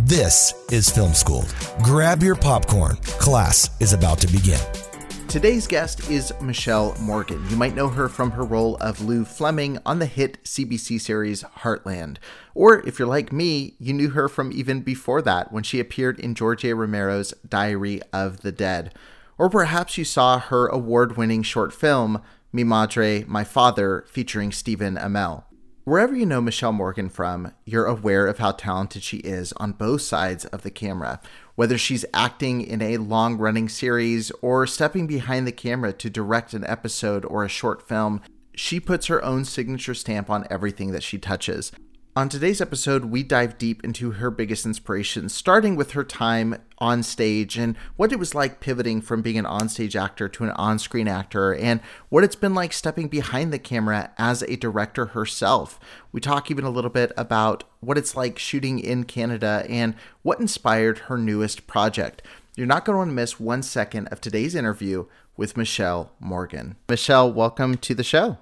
This is Film School. Grab your popcorn. Class is about to begin. Today's guest is Michelle Morgan. You might know her from her role of Lou Fleming on the hit CBC series Heartland. Or if you're like me, you knew her from even before that when she appeared in George A. Romero's Diary of the Dead. Or perhaps you saw her award winning short film, Mi Madre, My Father, featuring Stephen Amell. Wherever you know Michelle Morgan from, you're aware of how talented she is on both sides of the camera. Whether she's acting in a long running series or stepping behind the camera to direct an episode or a short film, she puts her own signature stamp on everything that she touches. On today's episode, we dive deep into her biggest inspirations, starting with her time on stage and what it was like pivoting from being an onstage actor to an on screen actor, and what it's been like stepping behind the camera as a director herself. We talk even a little bit about what it's like shooting in Canada and what inspired her newest project. You're not going to want to miss one second of today's interview with Michelle Morgan. Michelle, welcome to the show.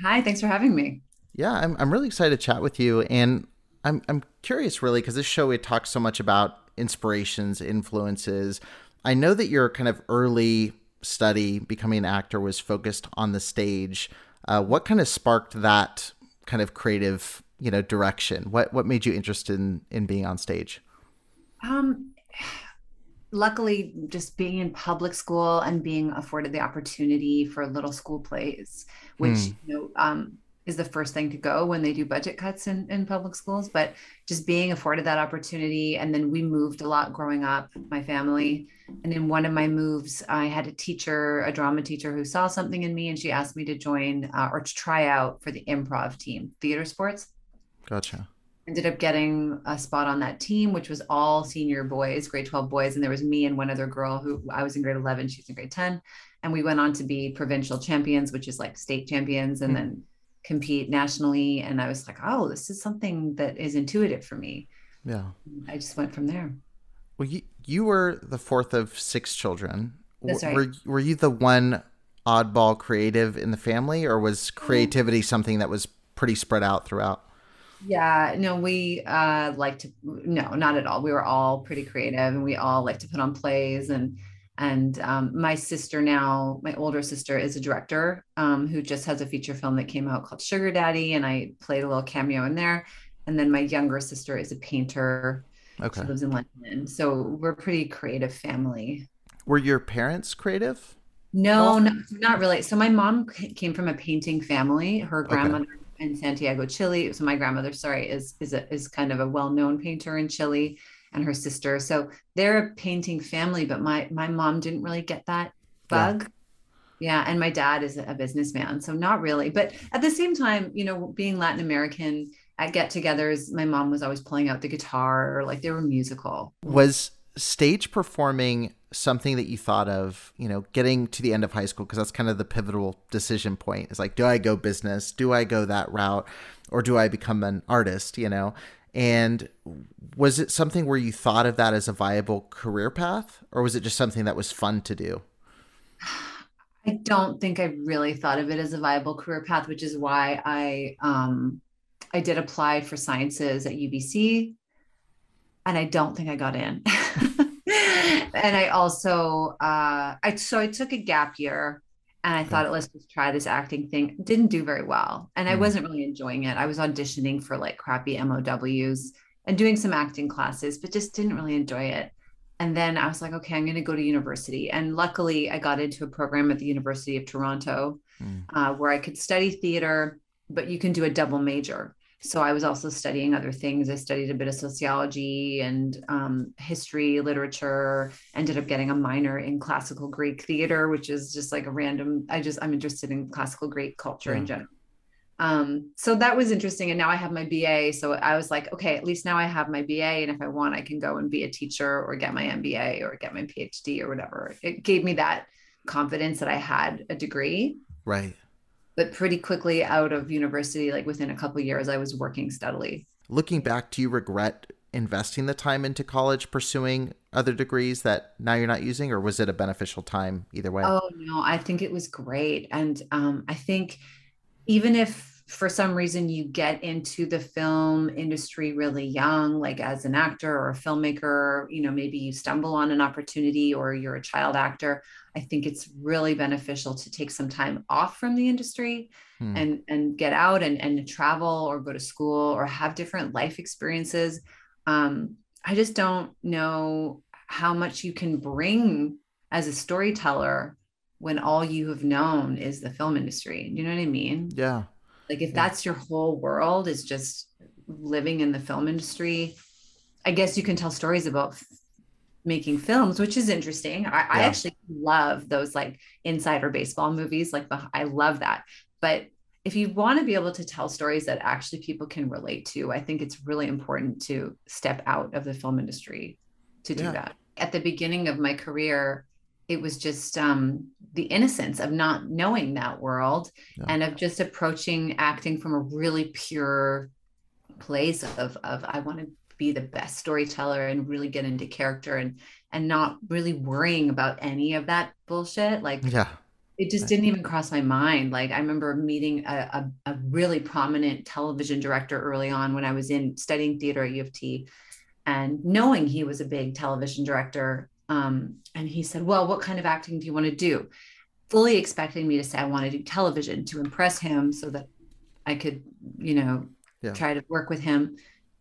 Hi, thanks for having me yeah, I'm I'm really excited to chat with you, and I'm I'm curious really because this show we talks so much about inspirations, influences. I know that your kind of early study becoming an actor was focused on the stage. Uh, what kind of sparked that kind of creative, you know, direction? What what made you interested in in being on stage? Um, luckily, just being in public school and being afforded the opportunity for little school plays, which hmm. you know, um, is the first thing to go when they do budget cuts in, in public schools but just being afforded that opportunity and then we moved a lot growing up my family. And in one of my moves i had a teacher a drama teacher who saw something in me and she asked me to join uh, or to try out for the improv team theater sports. Gotcha. Ended up getting a spot on that team which was all senior boys grade 12 boys and there was me and one other girl who i was in grade 11 she's in grade 10 and we went on to be provincial champions which is like state champions and mm-hmm. then compete nationally and i was like oh this is something that is intuitive for me. Yeah. I just went from there. Well you, you were the fourth of six children. That's right. were, were you the one oddball creative in the family or was creativity something that was pretty spread out throughout? Yeah no we uh like to no not at all. We were all pretty creative and we all like to put on plays and and um, my sister now, my older sister, is a director um, who just has a feature film that came out called Sugar Daddy, and I played a little cameo in there. And then my younger sister is a painter. Okay. She lives in London, so we're a pretty creative family. Were your parents creative? No, no not really. So my mom came from a painting family. Her grandmother okay. in Santiago, Chile. So my grandmother, sorry, is is a, is kind of a well known painter in Chile and her sister. So they're a painting family, but my my mom didn't really get that bug. Yeah. yeah. And my dad is a businessman. So not really. But at the same time, you know, being Latin American at get togethers, my mom was always pulling out the guitar or like they were musical. Was stage performing something that you thought of, you know, getting to the end of high school? Because that's kind of the pivotal decision point. It's like, do I go business? Do I go that route? Or do I become an artist, you know? And was it something where you thought of that as a viable career path, or was it just something that was fun to do? I don't think I really thought of it as a viable career path, which is why I um, I did apply for sciences at UBC, and I don't think I got in. and I also uh, I so I took a gap year and I thought, let's just try this acting thing. Didn't do very well. And I mm. wasn't really enjoying it. I was auditioning for like crappy MOWs and doing some acting classes, but just didn't really enjoy it. And then I was like, okay, I'm going to go to university. And luckily, I got into a program at the University of Toronto mm. uh, where I could study theater, but you can do a double major so I was also studying other things. I studied a bit of sociology and um, history, literature. Ended up getting a minor in classical Greek theater, which is just like a random. I just I'm interested in classical Greek culture yeah. in general. Um, so that was interesting. And now I have my BA. So I was like, okay, at least now I have my BA. And if I want, I can go and be a teacher or get my MBA or get my PhD or whatever. It gave me that confidence that I had a degree. Right. But pretty quickly out of university, like within a couple years, I was working steadily. Looking back, do you regret investing the time into college pursuing other degrees that now you're not using, or was it a beneficial time either way? Oh, no, I think it was great. And um, I think even if for some reason you get into the film industry really young like as an actor or a filmmaker you know maybe you stumble on an opportunity or you're a child actor i think it's really beneficial to take some time off from the industry hmm. and and get out and and travel or go to school or have different life experiences um, i just don't know how much you can bring as a storyteller when all you have known is the film industry. Do You know what I mean? Yeah. Like if yeah. that's your whole world is just living in the film industry, I guess you can tell stories about f- making films, which is interesting. I, yeah. I, actually love those like insider baseball movies. Like the, I love that. But if you want to be able to tell stories that actually people can relate to, I think it's really important to step out of the film industry to do yeah. that. At the beginning of my career, it was just um, the innocence of not knowing that world yeah. and of just approaching acting from a really pure place of of I want to be the best storyteller and really get into character and and not really worrying about any of that bullshit like yeah. it just didn't even cross my mind. Like i remember meeting a, a, a really prominent television director early on when i was in studying theater at u of t and knowing he was a big television director um, and he said, Well, what kind of acting do you want to do? Fully expecting me to say, I want to do television to impress him so that I could, you know, yeah. try to work with him.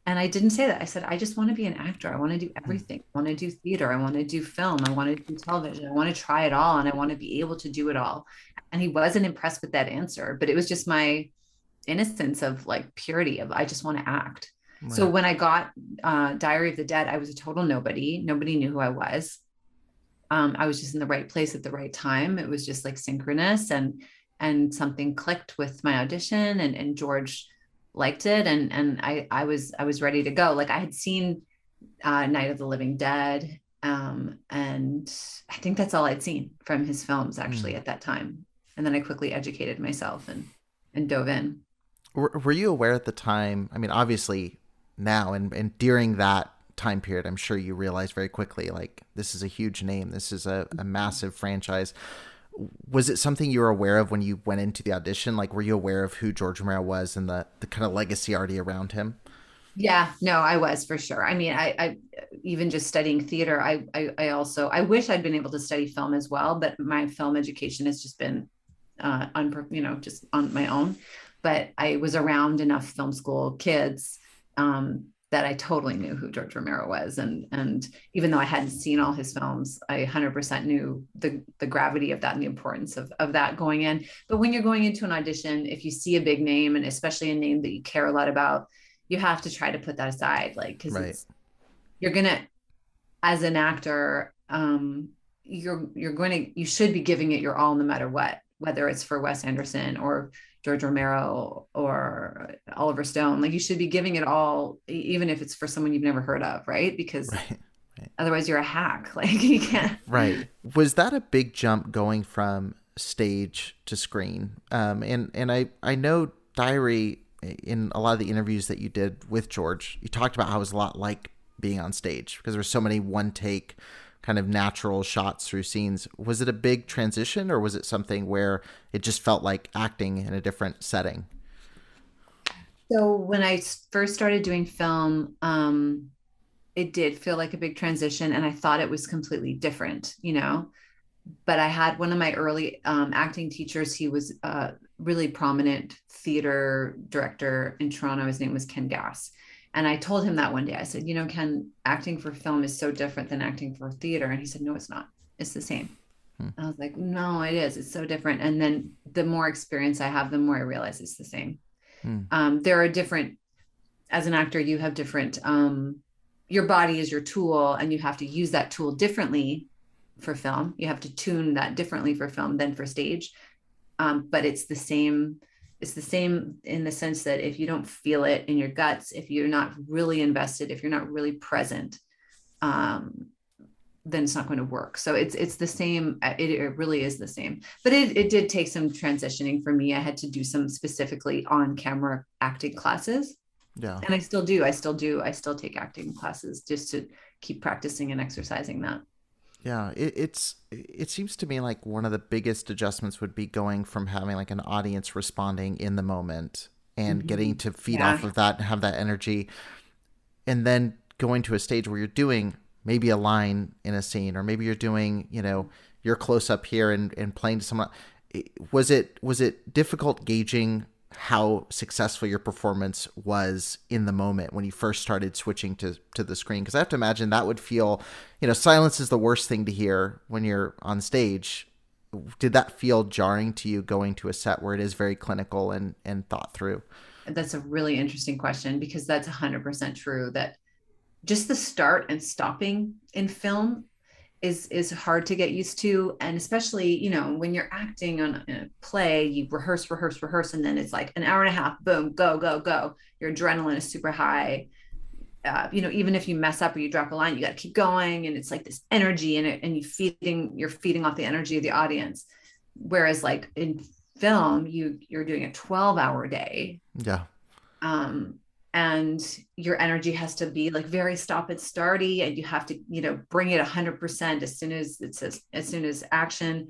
And I didn't say that. I said, I just want to be an actor. I want to do everything. I want to do theater. I want to do film. I want to do television. I want to try it all. And I want to be able to do it all. And he wasn't impressed with that answer, but it was just my innocence of like purity of I just want to act. So when I got uh, Diary of the Dead, I was a total nobody. Nobody knew who I was. Um, I was just in the right place at the right time. It was just like synchronous, and and something clicked with my audition, and and George liked it, and and I I was I was ready to go. Like I had seen uh, Night of the Living Dead, um, and I think that's all I'd seen from his films actually mm. at that time. And then I quickly educated myself and and dove in. Were, were you aware at the time? I mean, obviously now and, and during that time period i'm sure you realized very quickly like this is a huge name. This is a, a massive franchise. Was it something you were aware of when you went into the audition? Like were you aware of who george romero was and the, the kind of legacy already around him? Yeah no i was for sure. I mean i, I even just studying theater I, I, I also i wish i'd been able to study film as well but my film education has just been uh on you know just on my own. But i was around enough film school kids um, that I totally knew who George Romero was. And, and even though I hadn't seen all his films, I 100% knew the, the gravity of that and the importance of, of that going in. But when you're going into an audition, if you see a big name and especially a name that you care a lot about, you have to try to put that aside. Like, cause right. you're going to, as an actor, um, you're, you're going to, you should be giving it your all no matter what, whether it's for Wes Anderson or George Romero or Oliver Stone. Like you should be giving it all, even if it's for someone you've never heard of, right? Because right, right. otherwise you're a hack. Like you can't. Right. Was that a big jump going from stage to screen? Um, and and I I know Diary in a lot of the interviews that you did with George, you talked about how it was a lot like being on stage because there's so many one take kind of natural shots through scenes. Was it a big transition or was it something where it just felt like acting in a different setting? So when I first started doing film, um, it did feel like a big transition and I thought it was completely different, you know. But I had one of my early um, acting teachers. He was a really prominent theater director in Toronto. His name was Ken Gass and I told him that one day. I said, you know, Ken, acting for film is so different than acting for theater. And he said, no, it's not. It's the same. Hmm. I was like, no, it is. It's so different. And then the more experience I have, the more I realize it's the same. Hmm. Um, there are different, as an actor, you have different, um, your body is your tool and you have to use that tool differently for film. You have to tune that differently for film than for stage. Um, but it's the same it's the same in the sense that if you don't feel it in your guts, if you're not really invested, if you're not really present, um, then it's not going to work. So it's it's the same. Uh, it, it really is the same. But it it did take some transitioning for me. I had to do some specifically on camera acting classes. Yeah. And I still do. I still do. I still take acting classes just to keep practicing and exercising that. Yeah, it, it's it seems to me like one of the biggest adjustments would be going from having like an audience responding in the moment and mm-hmm. getting to feed yeah. off of that and have that energy, and then going to a stage where you're doing maybe a line in a scene or maybe you're doing you know your close up here and, and playing to someone was it was it difficult gauging how successful your performance was in the moment when you first started switching to to the screen. Because I have to imagine that would feel you know silence is the worst thing to hear when you're on stage. Did that feel jarring to you going to a set where it is very clinical and and thought through? That's a really interesting question because that's 100% true that just the start and stopping in film is is hard to get used to. And especially you know when you're acting on a play you rehearse rehearse rehearse and then it's like an hour and a half boom go go go. Your adrenaline is super high. Uh, you know even if you mess up or you drop a line you got to keep going. And it's like this energy in it and you feeding you're feeding off the energy of the audience. Whereas like in film you you're doing a 12 hour day. Yeah. Um and your energy has to be like very stop and starty and you have to you know bring it 100% as soon as it says as soon as action.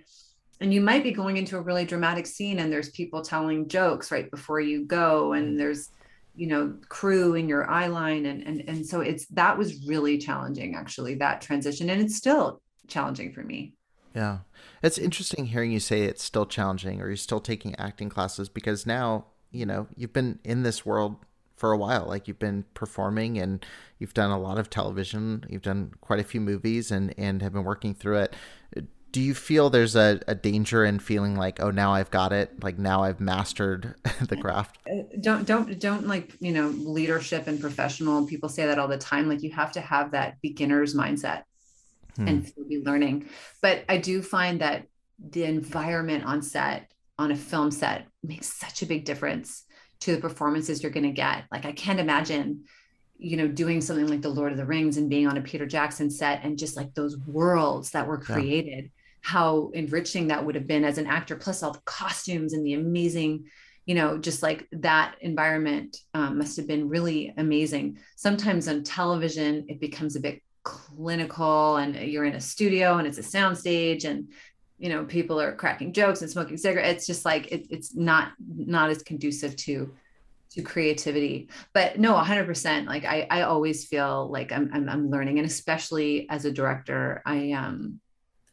And you might be going into a really dramatic scene and there's people telling jokes right before you go and mm-hmm. there's you know crew in your eye line and and and so it's that was really challenging actually that transition and it's still challenging for me. Yeah. It's interesting hearing you say it's still challenging or you're still taking acting classes because now you know you've been in this world for a while. Like you've been performing and you've done a lot of television, you've done quite a few movies and, and have been working through it. Do you feel there's a, a danger in feeling like, oh, now I've got it, like now I've mastered the craft? Uh, don't don't don't like you know leadership and professional people say that all the time. Like you have to have that beginner's mindset hmm. and be learning. But I do find that the environment on set on a film set makes such a big difference to the performances you're going to get. Like I can't imagine, you know, doing something like the Lord of the Rings and being on a Peter Jackson set and just like those worlds that were created, yeah. how enriching that would have been as an actor, plus all the costumes and the amazing, you know, just like that environment um, must have been really amazing. Sometimes on television, it becomes a bit clinical and you're in a studio and it's a soundstage and you know people are cracking jokes and smoking cigarettes. It's just like it, it's not not as conducive to to creativity. But no 100% like i i always feel like I'm, I'm i'm learning. And especially as a director i um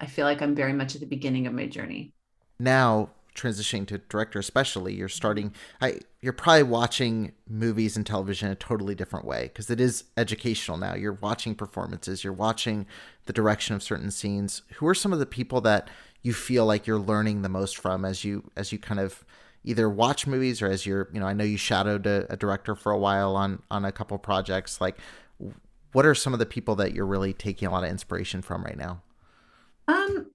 i feel like i'm very much at the beginning of my journey. Now transitioning to director especially you're starting i you're probably watching movies and television a totally different way because it is educational now. You're watching performances. You're watching the direction of certain scenes. Who are some of the people that you feel like you're learning the most from as you as you kind of either watch movies or as you're you know i know you shadowed a, a director for a while on on a couple projects. Like what are some of the people that you're really taking a lot of inspiration from right now? Um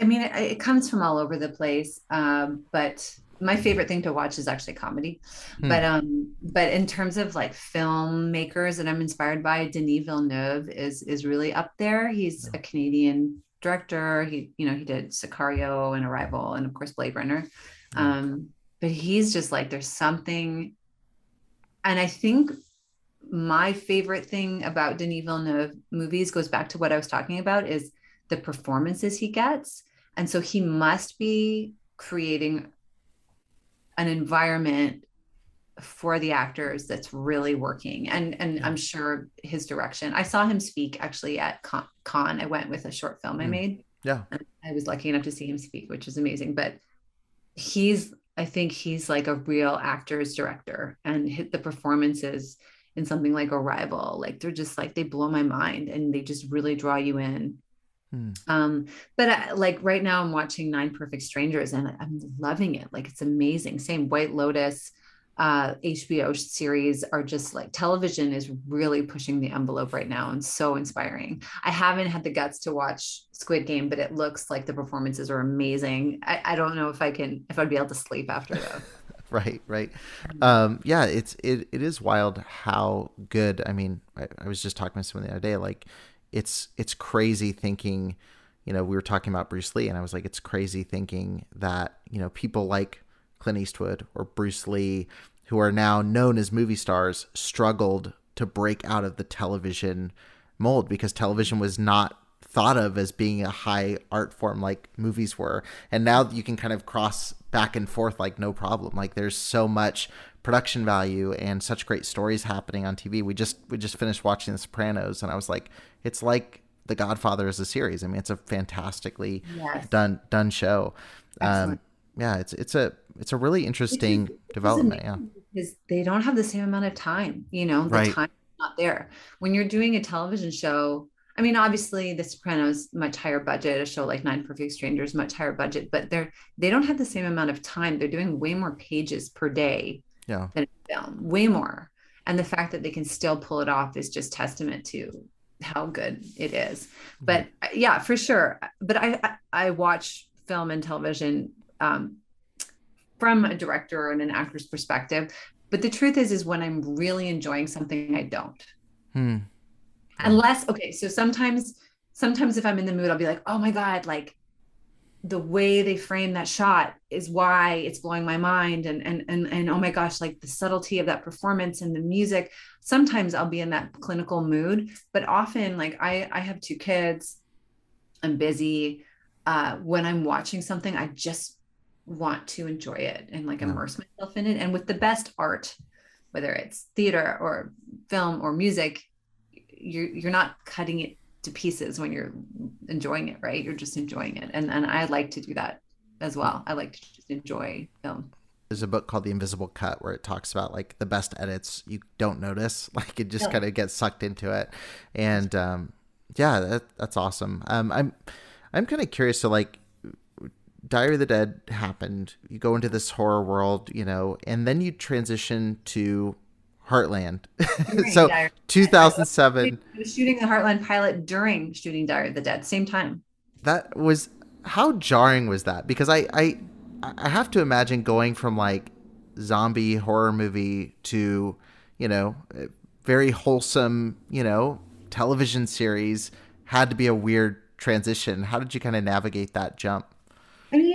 i mean it, it comes from all over the place um but my favorite thing to watch is actually comedy. Hmm. but um but in terms of like filmmakers that i'm inspired by denis villeneuve is is really up there. He's a canadian director. He, you know, he did Sicario and Arrival and of course Blade Runner. Um, but he's just like, there's something. And I think my favorite thing about Denis Villeneuve movies goes back to what I was talking about is the performances he gets. And so he must be creating an environment for the actors that's really working and and yeah. i'm sure his direction i saw him speak actually at con, con. i went with a short film mm. i made yeah i was lucky enough to see him speak which is amazing but he's i think he's like a real actor's director and hit the performances in something like arrival like they're just like they blow my mind and they just really draw you in Hmm. Um, but I, like right now, I'm watching Nine Perfect Strangers and I'm loving it. Like it's amazing. Same White Lotus, uh, HBO series are just like television is really pushing the envelope right now and so inspiring. I haven't had the guts to watch Squid Game, but it looks like the performances are amazing. I, I don't know if I can if I'd be able to sleep after that. right, right. Um, yeah, it's it it is wild how good. I mean, I, I was just talking to someone the other day. Like, it's it's crazy thinking. You know, we were talking about Bruce Lee, and I was like, it's crazy thinking that you know people like Clint Eastwood or Bruce Lee who are now known as movie stars, struggled to break out of the television mold because television was not thought of as being a high art form like movies were. And now you can kind of cross back and forth like no problem. Like there's so much production value and such great stories happening on TV. We just we just finished watching The Sopranos and I was like, it's like The Godfather as a series. I mean, it's a fantastically yes. done done show. Um, yeah, it's it's a it's a really interesting development. Yeah because they don't have the same amount of time you know the right. time not there when you're doing a television show i mean obviously the sopranos much higher budget a show like nine perfect strangers much higher budget but they're they don't have the same amount of time they're doing way more pages per day yeah than a film way more and the fact that they can still pull it off is just testament to how good it is mm-hmm. but yeah for sure but i i, I watch film and television um, from a director and an actor's perspective. But the truth is, is when I'm really enjoying something, I don't. Hmm. Unless, okay, so sometimes, sometimes if I'm in the mood, I'll be like, oh my God, like the way they frame that shot is why it's blowing my mind and and and and oh my gosh like the subtlety of that performance and the music sometimes i'll be in that clinical mood but often like i i have two kids i'm busy uh when i'm watching something i just want to enjoy it and like immerse myself in it. And with the best art, whether it's theater or film or music, you're you're not cutting it to pieces when you're enjoying it, right? You're just enjoying it. And and I like to do that as well. I like to just enjoy film. There's a book called The Invisible Cut where it talks about like the best edits you don't notice. Like it just yeah. kind of gets sucked into it. And um yeah, that, that's awesome. Um I'm I'm kind of curious to like Diary of the Dead happened. You go into this horror world, you know, and then you transition to Heartland. so 2007. I was shooting the Heartland pilot during shooting Diary of the Dead, same time. That was how jarring was that? Because I I I have to imagine going from like zombie horror movie to, you know, very wholesome, you know, television series had to be a weird transition. How did you kind of navigate that jump?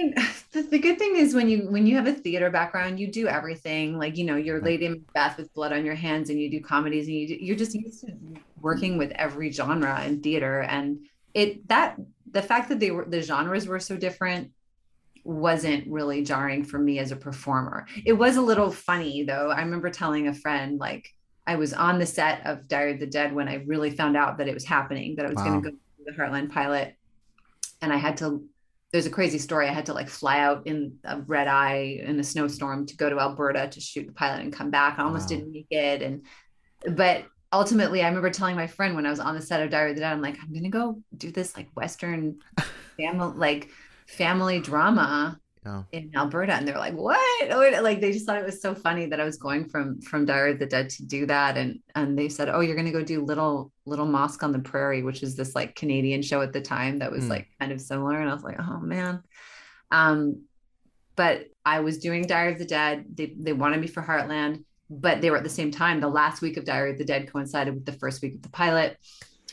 Mean, the, the, good thing is when you when you have a theater background, you do everything. Like you know, you're Lady Macbeth with blood on your hands, and you do comedies, and you do, you're just used to working with every genre in theater. And it that the fact that they were the genres were so different wasn't really jarring for me as a performer. It was a little funny though. I remember telling a friend like I was on the set of Diary of the Dead when I really found out that it was happening, that I was wow. going to go to the Heartland pilot, and I had to there's a crazy story. I had to like fly out in a red eye in a snowstorm to go to Alberta to shoot the pilot and come back. I almost wow. didn't make it. And but ultimately I remember telling my friend when I was on the set of Diary of the Dead, I'm like, I'm gonna go do this like Western family like family drama oh. in Alberta. And they're like, what? Like they just thought it was so funny that I was going from from Diary of the Dead to do that. And and they said, Oh, you're gonna go do Little Little Mosque on the Prairie, which is this like Canadian show at the time that was mm. like kind of similar. And I was like, oh man. Um, but I was doing Diary of the Dead. They they wanted me for Heartland, but they were at the same time. The last week of Diary of the Dead coincided with the first week of the pilot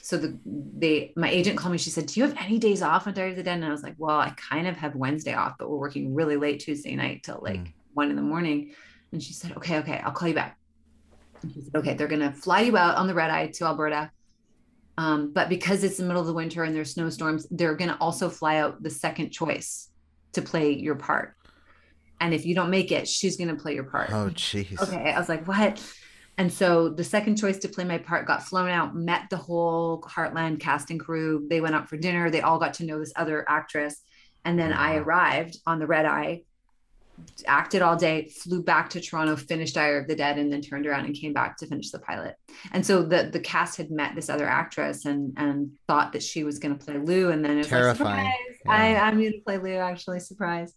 so the they my agent called me she said do you have any days off on diary of the dead? And i was like well i kind of have wednesday off but we're working really late tuesday night till like mm. one in the morning. And she said okay okay i'll call you back. And she said okay they're gonna fly you out on the red eye to alberta um, but because it's the middle of the winter and there's snowstorms they're gonna also fly out the second choice to play your part. And if you don't make it she's gonna play your part. Oh jeez. Okay i was like what and so the second choice to play my part got flown out, met the whole Heartland casting crew. They went out for dinner. They all got to know this other actress. And then I arrived on the red eye, acted all day, flew back to Toronto, finished Diary of the Dead, and then turned around and came back to finish the pilot. And so the the cast had met this other actress and and thought that she was going to play Lou. And then it was Terrifying. like, surprise, yeah. I, I'm going to play Lou, actually, surprise.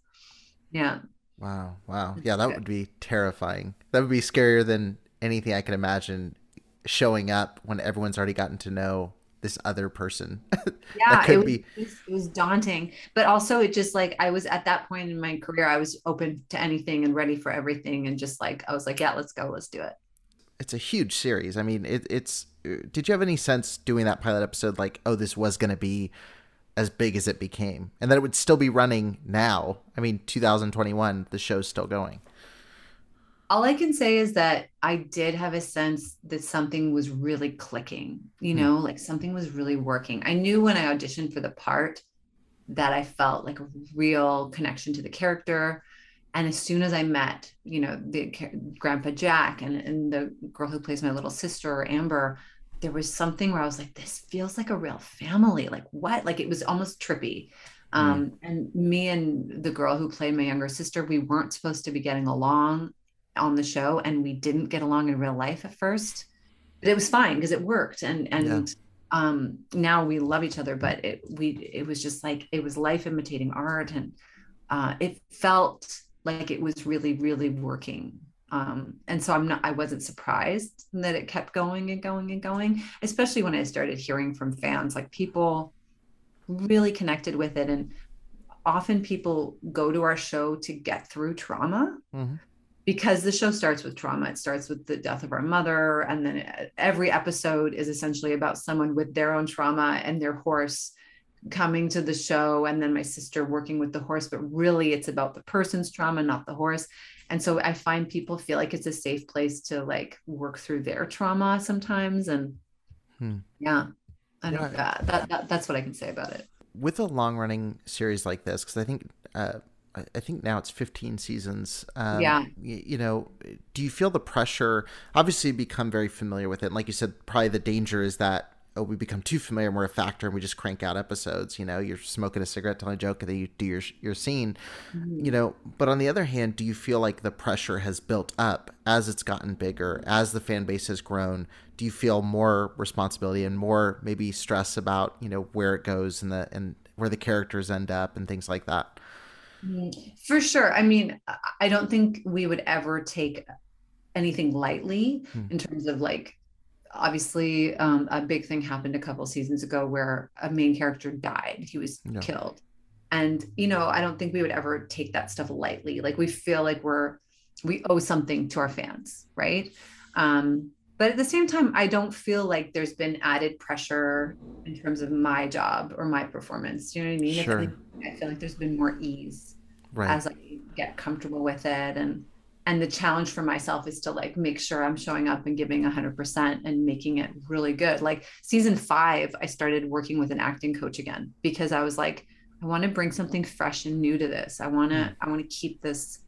Yeah. Wow, wow. Yeah, that would be terrifying. That would be scarier than anything I can imagine showing up when everyone's already gotten to know this other person. Yeah, it was, be... it was daunting, but also it just like I was at that point in my career, I was open to anything and ready for everything, and just like I was like, yeah, let's go, let's do it. It's a huge series. I mean, it, it's. Uh, did you have any sense doing that pilot episode, like, oh, this was going to be as big as it became, and that it would still be running now? I mean, 2021, the show's still going all I can say is that I did have a sense that something was really clicking, you hmm. know, mm. like something was really working. I knew when I auditioned for the part that I felt like a real connection to the character. And as soon as I met, you know, the Grandpa Jack and, and the girl who plays my little sister, Amber, there was something where I was like, this feels like a real family. Like, what? Like, it was almost trippy. Hmm. Um, and me and the girl who played my younger sister, we weren't supposed to be getting along on the show and we didn't get along in real life at first but it was fine because it worked and and yeah. um now we love each other but it we it was just like it was life imitating art and uh it felt like it was really really working um and so i'm not i wasn't surprised that it kept going and going and going especially when i started hearing from fans like people really connected with it and often people go to our show to get through trauma mm-hmm because the show starts with trauma. It starts with the death of our mother. And then every episode is essentially about someone with their own trauma and their horse coming to the show. And then my sister working with the horse. But really, it's about the person's trauma, not the horse. And so I find people feel like it's a safe place to like work through their trauma sometimes. And hmm. yeah, I know yeah. that, that, that's what I can say about it. With a long running series like this, because I think, uh, I think now it's 15 seasons. Um, yeah. You, you, know, do you feel the pressure? Obviously, become very familiar with it. And like you said, probably the danger is that oh, we become too familiar and we're a factor and we just crank out episodes. You know, you're smoking a cigarette, telling a joke, and then you do your your scene. Mm-hmm. You know, but on the other hand, do you feel like the pressure has built up as it's gotten bigger, as the fan base has grown? Do you feel more responsibility and more maybe stress about you know where it goes and the and where the characters end up and things like that? For sure. I mean, I don't think we would ever take anything lightly hmm. in terms of like, obviously, um, a big thing happened a couple seasons ago where a main character died. He was no. killed. And, you know, I don't think we would ever take that stuff lightly. Like, we feel like we're, we owe something to our fans, right? Um, but at the same time i don't feel like there's been added pressure in terms of my job or my performance you know what i mean sure. I, feel like, I feel like there's been more ease right. as I get comfortable with it and and the challenge for myself is to like make sure i'm showing up and giving 100% and making it really good like season five i started working with an acting coach again because i was like i want to bring something fresh and new to this i want to mm. i want to keep this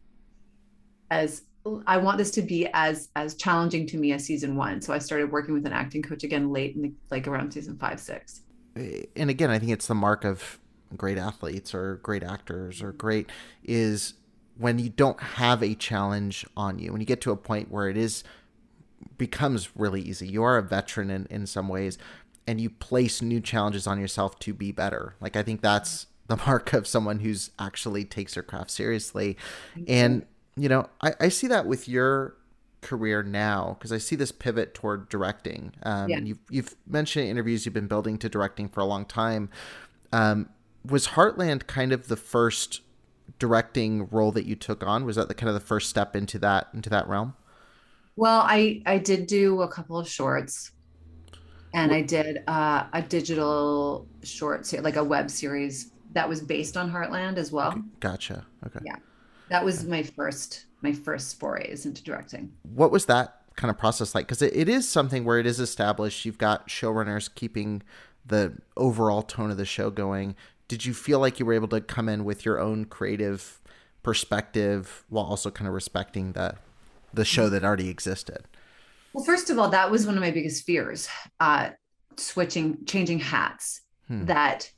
as I want this to be as as challenging to me as season one. So I started working with an acting coach again late in the, like around season five, six. Eh, and again, I think it's the mark of great athletes or great actors or great is when you don't have a challenge on you when you get to a point where it is becomes really easy you are a veteran in, in some ways and you place new challenges on yourself to be better like i think that's the mark of someone who's actually takes their craft seriously and you know i, I see that with your career now because i see this pivot toward directing um, yeah. and you've, you've mentioned interviews you've been building to directing for a long time um, was Heartland kind of the first directing role that you took on? Was that the kind of the first step into that into that realm? Well, I I did do a couple of shorts, and I did uh, a digital short, like a web series that was based on Heartland as well. Gotcha. Okay. Yeah, that was my first my first forays into directing. What was that kind of process like? Because it, it is something where it is established. You've got showrunners keeping the overall tone of the show going did you feel like you were able to come in with your own creative perspective while also kind of respecting the the show that already existed? Well, first of all, that was one of my biggest fears. Uh, switching, changing hats. Hmm. That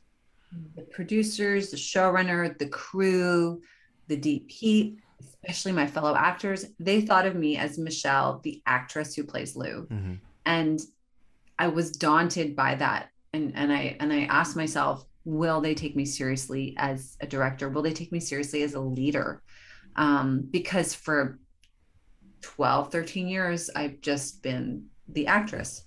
the producers, the showrunner, the crew, the DP, especially my fellow actors, they thought of me as Michelle, the actress who plays Lou. Mm-hmm. And I was daunted by that. And and I and I asked myself, will they take me seriously as a director will they take me seriously as a leader um, because for 12, 13 years, I've just been the actress.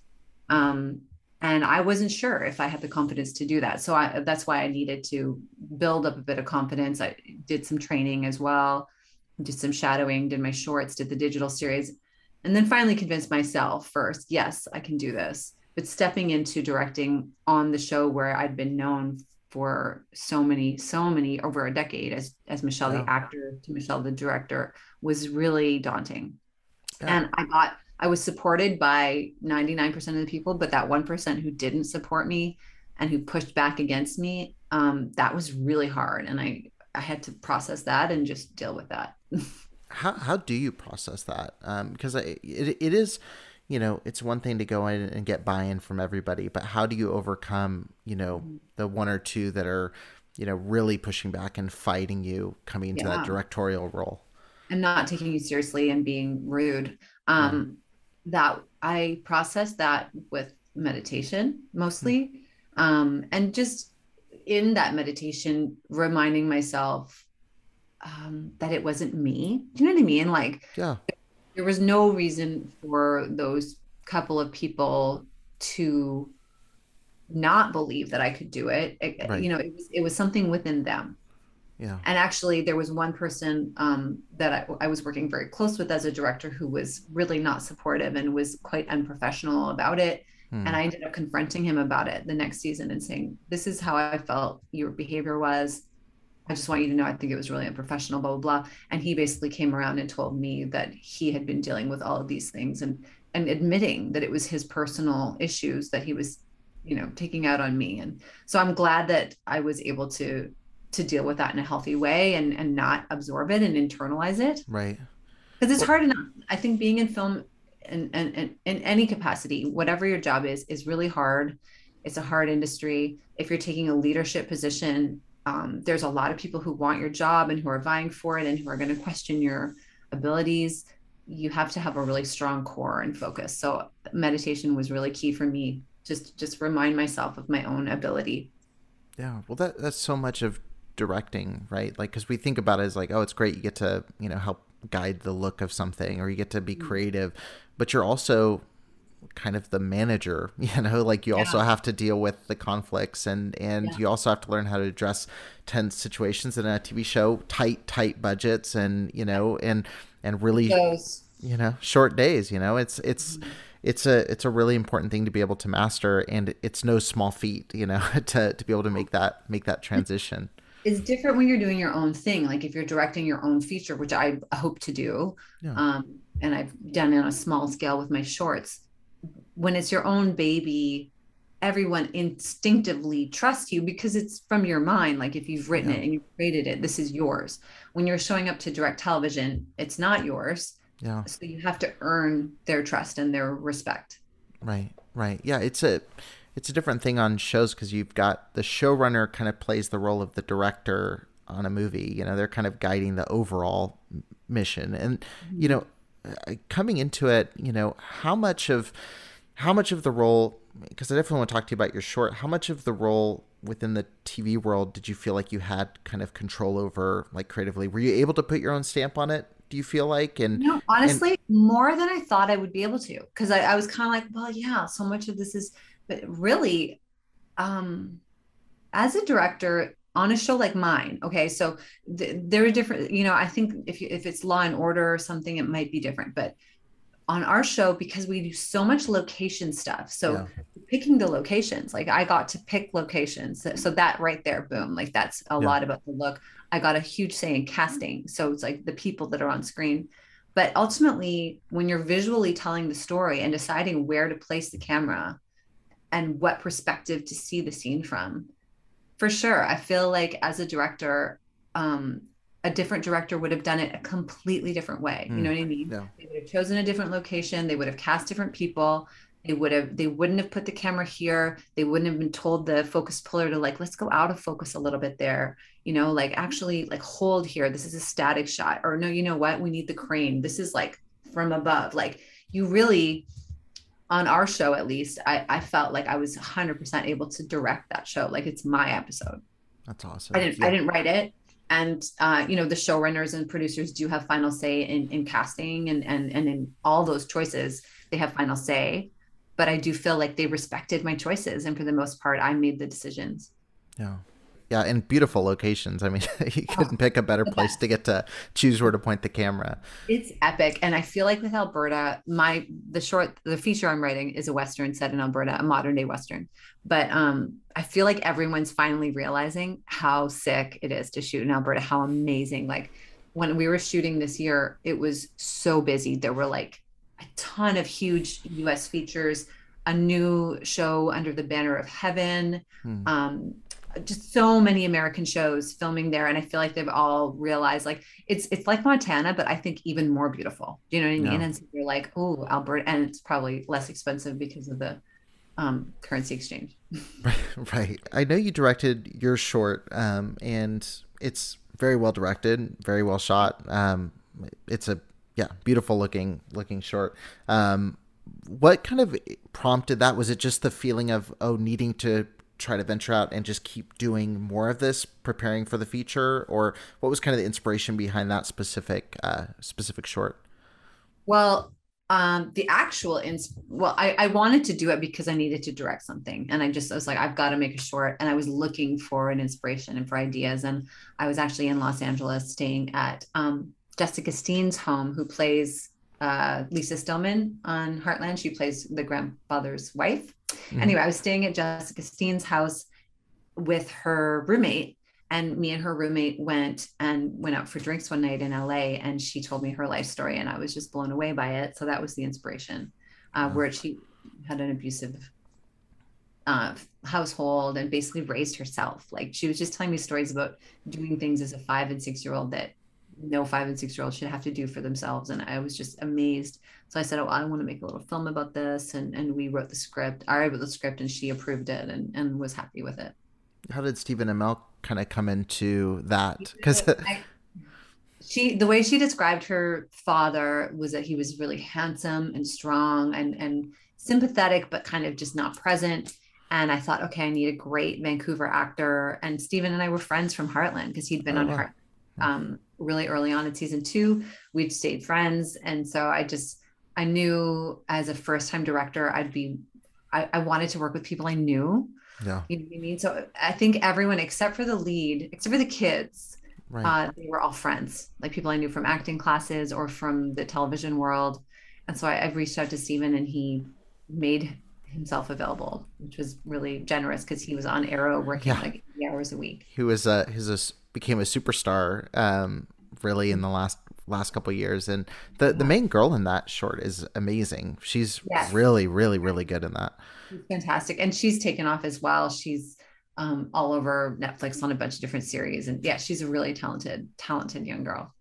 Um, and I wasn't sure if I had the confidence to do that. So I, that's why I needed to build up a bit of confidence. I did some training as well, did some shadowing, did my shorts, did the digital series, and then finally convinced myself first, yes, I can do this. But stepping into directing on the show where I'd been known for so many, so many over a decade as as Michelle yeah. the actor to Michelle the director was really daunting. Yeah. And I got I was supported by 99% of the people, but that 1% who didn't support me and who pushed back against me, um, that was really hard. And I, I had to process that and just deal with that. how, how do you process that? Because um, it, it is, you know, it's one thing to go in and get buy-in from everybody, but how do you overcome, you know, mm-hmm. the one or two that are, you know, really pushing back and fighting you coming into yeah. that directorial role? And not taking you seriously and being rude. Um, that I process that with meditation mostly. Um, and just in that meditation, reminding myself um, that it wasn't me. Do you know what I mean? Like, yeah, there was no reason for those couple of people to not believe that I could do it. it right. You know, it was, it was something within them. Yeah. And actually, there was one person um, that I, I, was working very close with as a director who was really not supportive and was quite unprofessional about it. Hmm. And I ended up confronting him about it the next season and saying, This is how I felt your behavior was. I just want you to know I think it was really unprofessional, blah, blah, blah. And he basically came around and told me that he had been dealing with all of these things and and admitting that it was his personal issues that he was, you know, taking out on me. And so I'm glad that I was able to to deal with that in a healthy way and and not absorb it and internalize it. Right. Because it's well, hard enough. I think being in film and in, in, in any capacity whatever your job is is really hard. It's a hard industry. If you're taking a leadership position um, there's a lot of people who want your job and who are vying for it and who are going to question your abilities. You have to have a really strong core and focus. So meditation was really key for me. Just just remind myself of my own ability. Yeah. Well that that's so much of directing, right? Like, because we think about it as like, oh, it's great. You get to, you know, help guide the look of something or you get to be mm-hmm. creative, but you're also kind of the manager, you know, like you yeah. also have to deal with the conflicts and, and yeah. you also have to learn how to address tense situations in a TV show, tight, tight budgets and, you know, and, and really, Those. you know, short days, you know, it's, it's, mm-hmm it's a it's a really important thing to be able to master and it's no small feat you know to, to be able to make that make that transition is different when you're doing your own thing. Like if you're directing your own feature, which I hope to do, yeah. um, and I've done it on a small scale with my shorts. When it's your own baby, everyone instinctively trusts you because it's from your mind. Like if you've written yeah. it and you've created it, this is yours. When you're showing up to direct television, it's not yours. Yeah. So you have to earn their trust and their respect. Right. Right. Yeah. It's a it's a different thing on shows because you've got the showrunner kind of plays the role of the director on a movie. You know, they're kind of guiding the overall mission. And you know, uh, coming into it, you know, how much of how much of the role because I definitely want to talk to you about your short. How much of the role within the TV world did you feel like you had kind of control over, like creatively? Were you able to put your own stamp on it? Do you feel like? And no, honestly, and, more than I thought I would be able to, because I, I was kind of like, well, yeah, so much of this is but really um as a director on a show like mine okay so th- there are different you know i think if you, if it's law and order or something it might be different but on our show because we do so much location stuff so yeah. picking the locations like i got to pick locations so, so that right there boom like that's a yeah. lot about the look i got a huge say in casting so it's like the people that are on screen but ultimately when you're visually telling the story and deciding where to place the camera and what perspective to see the scene from. For sure, I feel like as a director, um, a different director would have done it a completely different way. Mm, you know what I mean? Yeah. They would have chosen a different location. They would have cast different people. They would have. They wouldn't have put the camera here. They wouldn't have been told the focus puller to like, let's go out of focus a little bit there. You know, like actually like hold here. This is a static shot. Or no, you know what? We need the crane. This is like from above. Like you really on our show at least I, I felt like i was 100% able to direct that show. Like it's my episode. That's awesome. I didn't yeah. i didn't write it. And uh, you know the showrunners and producers do have final say in, in casting and, and and in all those choices. They have final say. But i do feel like they respected my choices. And for the most part i made the decisions. Yeah yeah, and beautiful locations. I mean, you couldn't pick a better place to get to choose where to point the camera. It's epic, and I feel like with Alberta, my the short, the feature I'm writing is a western set in Alberta, a modern day western. But um, I feel like everyone's finally realizing how sick it is to shoot in Alberta. How amazing! Like when we were shooting this year, it was so busy. There were like a ton of huge U.S. features a new show under the banner of heaven hmm. um, just so many American shows filming there, and I feel like they've all realized like it's it's like Montana, but I think even more beautiful. Do you know what I mean? And so you're like, oh, Alberta, and it's probably less expensive because of the um, currency exchange. Right, right. I know you directed your short, um, and it's very well directed, very well shot. Um, it's a yeah, beautiful looking looking short. Um, what kind of prompted that? Was it just the feeling of oh, needing to try to venture out and just keep doing more of this, preparing for the feature, or what was kind of the inspiration behind that specific uh, specific short? Well, um, the actual ins well, I, I wanted to do it because I needed to direct something, and I just I was like, I've got to make a short, and I was looking for an inspiration and for ideas, and I was actually in Los Angeles staying at um, Jessica Steen's home, who plays uh, Lisa Stillman on Heartland. She plays the grandfather's wife. Mm-hmm. Anyway, I was staying at Jessica Steen's house with her roommate, and me and her roommate went and went out for drinks one night in LA. And she told me her life story, and I was just blown away by it. So that was the inspiration, uh, mm-hmm. where she had an abusive uh, household and basically raised herself. Like she was just telling me stories about doing things as a five and six year old that no five and six year olds should have to do for themselves. And I was just amazed. So I said, Oh, I want to make a little film about this. And, and we wrote the script. I wrote the script and she approved it and, and was happy with it. How did Stephen Amell kind of come into that? Because she, the way she described her father was that he was really handsome and strong and, and sympathetic, but kind of just not present. And I thought, okay, I need a great Vancouver actor. And Stephen and I were friends from Heartland because he'd been oh, on wow. Heart, um, really early on in season two. We'd stayed friends. And so I just, I knew as a first time director, I'd be, I, I, wanted to work with people I knew. Yeah. You know what I mean? So I think everyone except for the lead, except for the kids, right. uh, they were all friends, like people I knew from acting classes or from the television world. And so I, I reached out to Stephen and he made himself available, which was really generous because he was on Arrow working yeah. like hours a week. He was uh he's a became a superstar um really in the last last couple years. And the the main girl in that short is amazing. She's yes. really really really good in that. She's fantastic. And she's taken off as well. She's um, all over netflix on a bunch of different series. And yeah she's a really talented talented young girl.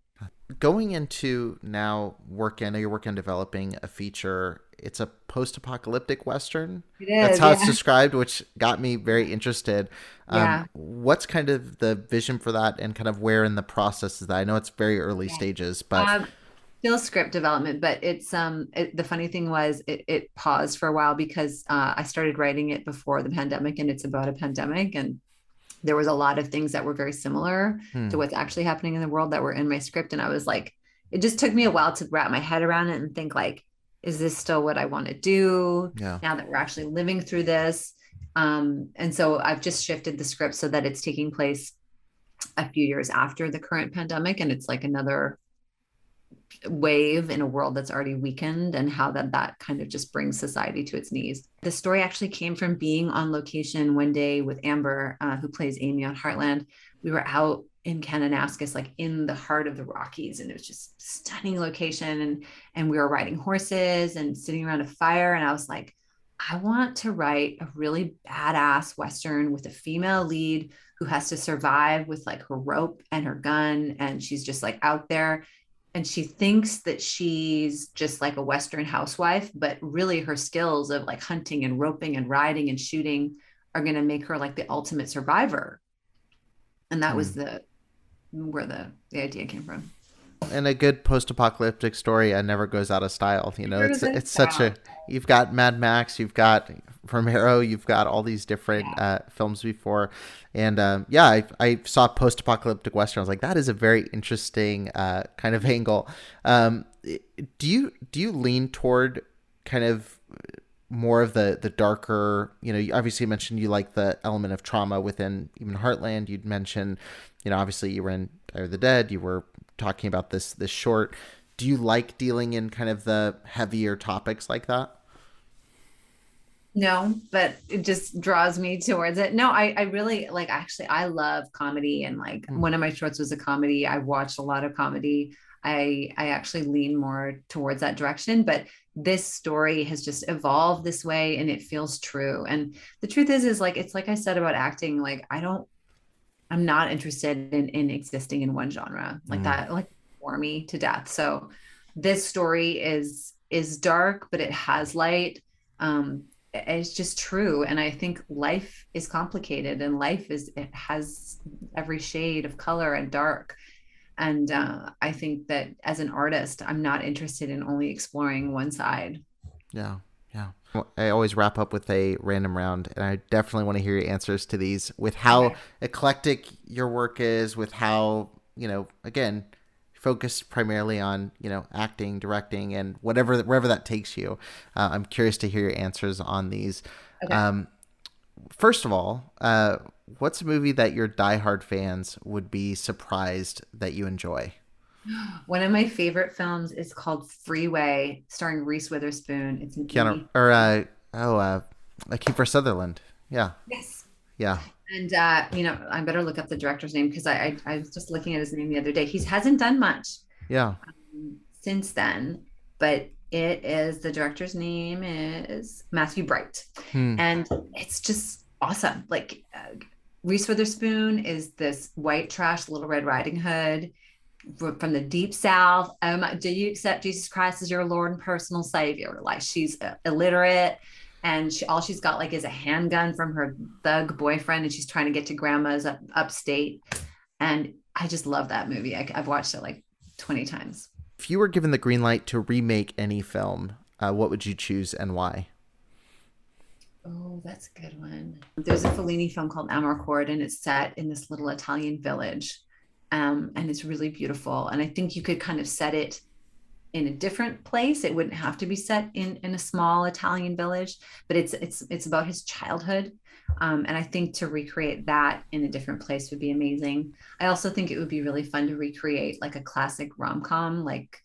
Going into now working, I know you're working on developing a feature. It's a post-apocalyptic western. It is, That's how yeah. it's described, which got me very interested. Um, yeah. What's kind of the vision for that, and kind of where in the process is that? I know it's very early yeah. stages, but um, still script development. But it's um it, the funny thing was it, it paused for a while because uh, I started writing it before the pandemic, and it's about a pandemic and there was a lot of things that were very similar hmm. to what's actually happening in the world that were in my script and i was like it just took me a while to wrap my head around it and think like is this still what i want to do yeah. now that we're actually living through this um, and so i've just shifted the script so that it's taking place a few years after the current pandemic and it's like another wave in a world that's already weakened and how that that kind of just brings society to its knees. The story actually came from being on location one day with Amber, uh, who plays Amy on Heartland. We were out in Kananaskis, like in the heart of the Rockies, and it was just stunning location. And and we were riding horses and sitting around a fire, and I was like, I want to write a really badass western with a female lead who has to survive with like her rope and her gun, and she's just like out there and she thinks that she's just like a western housewife but really her skills of like hunting and roping and riding and shooting are going to make her like the ultimate survivor and that mm. was hmm. the where the the idea came from And a good post-apocalyptic story uh, never goes out of style. You know, it's it's such a. You've got Mad Max, you've got Romero, you've got all these different yeah. uh, films before, and um, yeah, I, I saw post-apocalyptic western. I was like, that is a very interesting uh, kind of angle. Um, do you do you lean toward kind of more of the the darker you know you obviously mentioned you like the element of trauma within even heartland. You'd mentioned you know obviously you were in Diary the Dead. You were talking about this this short. Do you like dealing in kind of the heavier topics like that? No but it just draws me towards it. No i i really like actually i love comedy and like mm. one of my shorts was a comedy. I watched a lot of comedy. I i actually lean more towards that direction but this story has just evolved this way and it feels true. And the truth is is like it's like i said about acting like i don't i'm not interested in in existing in one genre. Like mm. that like bore me to death. So this story is is dark but it has light. Um it's just true. And i think life is complicated and life is it has every shade of color and dark and uh, i think that as an artist i'm not interested in only exploring one side yeah yeah i always wrap up with a random round and i definitely want to hear your answers to these with how okay. eclectic your work is with how you know again focused primarily on you know acting directing and whatever wherever that takes you uh, i'm curious to hear your answers on these okay. um, first of all uh, what's a movie that your diehard fans would be surprised that you enjoy? One of my favorite films is called Freeway, starring Reese Witherspoon. It's in Keanu, or uh, oh, uh, Kiefer Sutherland. Yeah. Yes. Yeah. And uh, you know, I better look up the director's name because I, I, I was just looking at his name the other day. He hasn't done much. Yeah. Um, since then, but it is the director's name is Matthew Bright, hmm. and it's just awesome. Like uh, Reese Witherspoon is this white trash Little Red Riding Hood from the deep south. Um, do you accept Jesus Christ as your Lord and personal Savior? Like she's illiterate, and she all she's got like is a handgun from her thug boyfriend, and she's trying to get to grandma's up upstate. And I just love that movie. I, have watched it like twenty times. If you were given the green light to remake any film, uh, what would you choose and why? Oh, that's a good one. There's a Fellini film called Amarcord, and it's set in this little Italian village. Um, and it's really beautiful. And I think you could kind of set it in a different place. It wouldn't have to be set in in a small Italian village, but it's it's it's about his childhood. Um, and I think to recreate that in a different place would be amazing. I also think it would be really fun to recreate like a classic rom com, like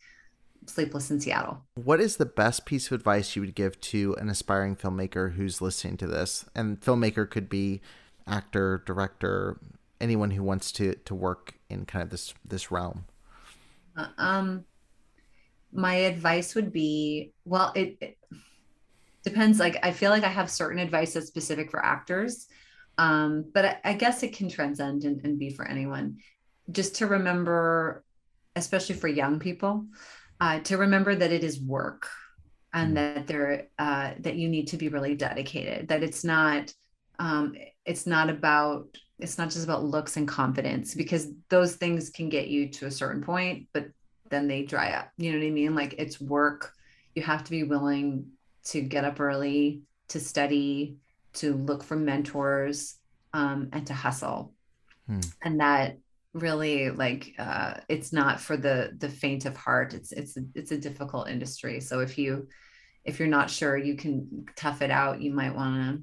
Sleepless in Seattle. What is the best piece of advice you would give to an aspiring filmmaker who's listening to this? And filmmaker could be actor, director, anyone who wants to to work in kind of this this realm. Uh, um, my advice would be well, it, it depends. Like I feel like I have certain advice that's specific for actors, um, but I, I guess it can transcend and, and be for anyone. Just to remember, especially for young people uh, to remember that it is work and mm. that there uh, that you need to be really dedicated that it's not um, it's not about it's not just about looks and confidence because those things can get you to a certain point but then they dry up you know what i mean like it's work you have to be willing to get up early to study to look for mentors um, and to hustle hmm. and that really like uh, it's not for the the faint of heart. It's it's a, it's a difficult industry. So if you if you're not sure you can tough it out. You might want to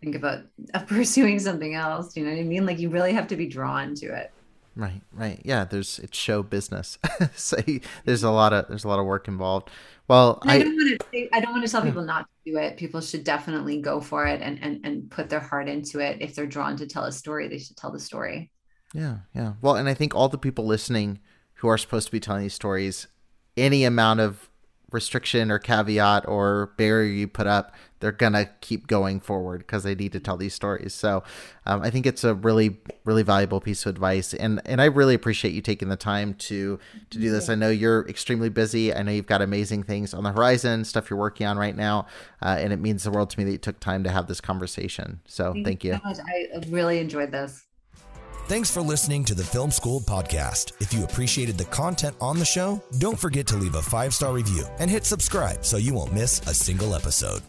think about pursuing something else. You know what i mean? Like you really have to be drawn to it. Right right. Yeah there's it's show business. So there's a lot of there's a lot of work involved. Well I, I, don't want to say, i don't want to tell people not to do it. People should definitely go for it and and and put their heart into it. If they're drawn to tell a story they should tell the story yeah, yeah. Well, and I think all the people listening who are supposed to be telling these stories, any amount of restriction or caveat or barrier you put up, they're gonna keep going forward because they need to tell these stories. So, um, I think it's a really, really valuable piece of advice, and and I really appreciate you taking the time to to do this. I know you're extremely busy. I know you've got amazing things on the horizon, stuff you're working on right now, uh, and it means the world to me that you took time to have this conversation. So, thank, thank you. So I really enjoyed this. Thanks for listening to the Film School podcast. If you appreciated the content on the show, don't forget to leave a five star review and hit subscribe so you won't miss a single episode.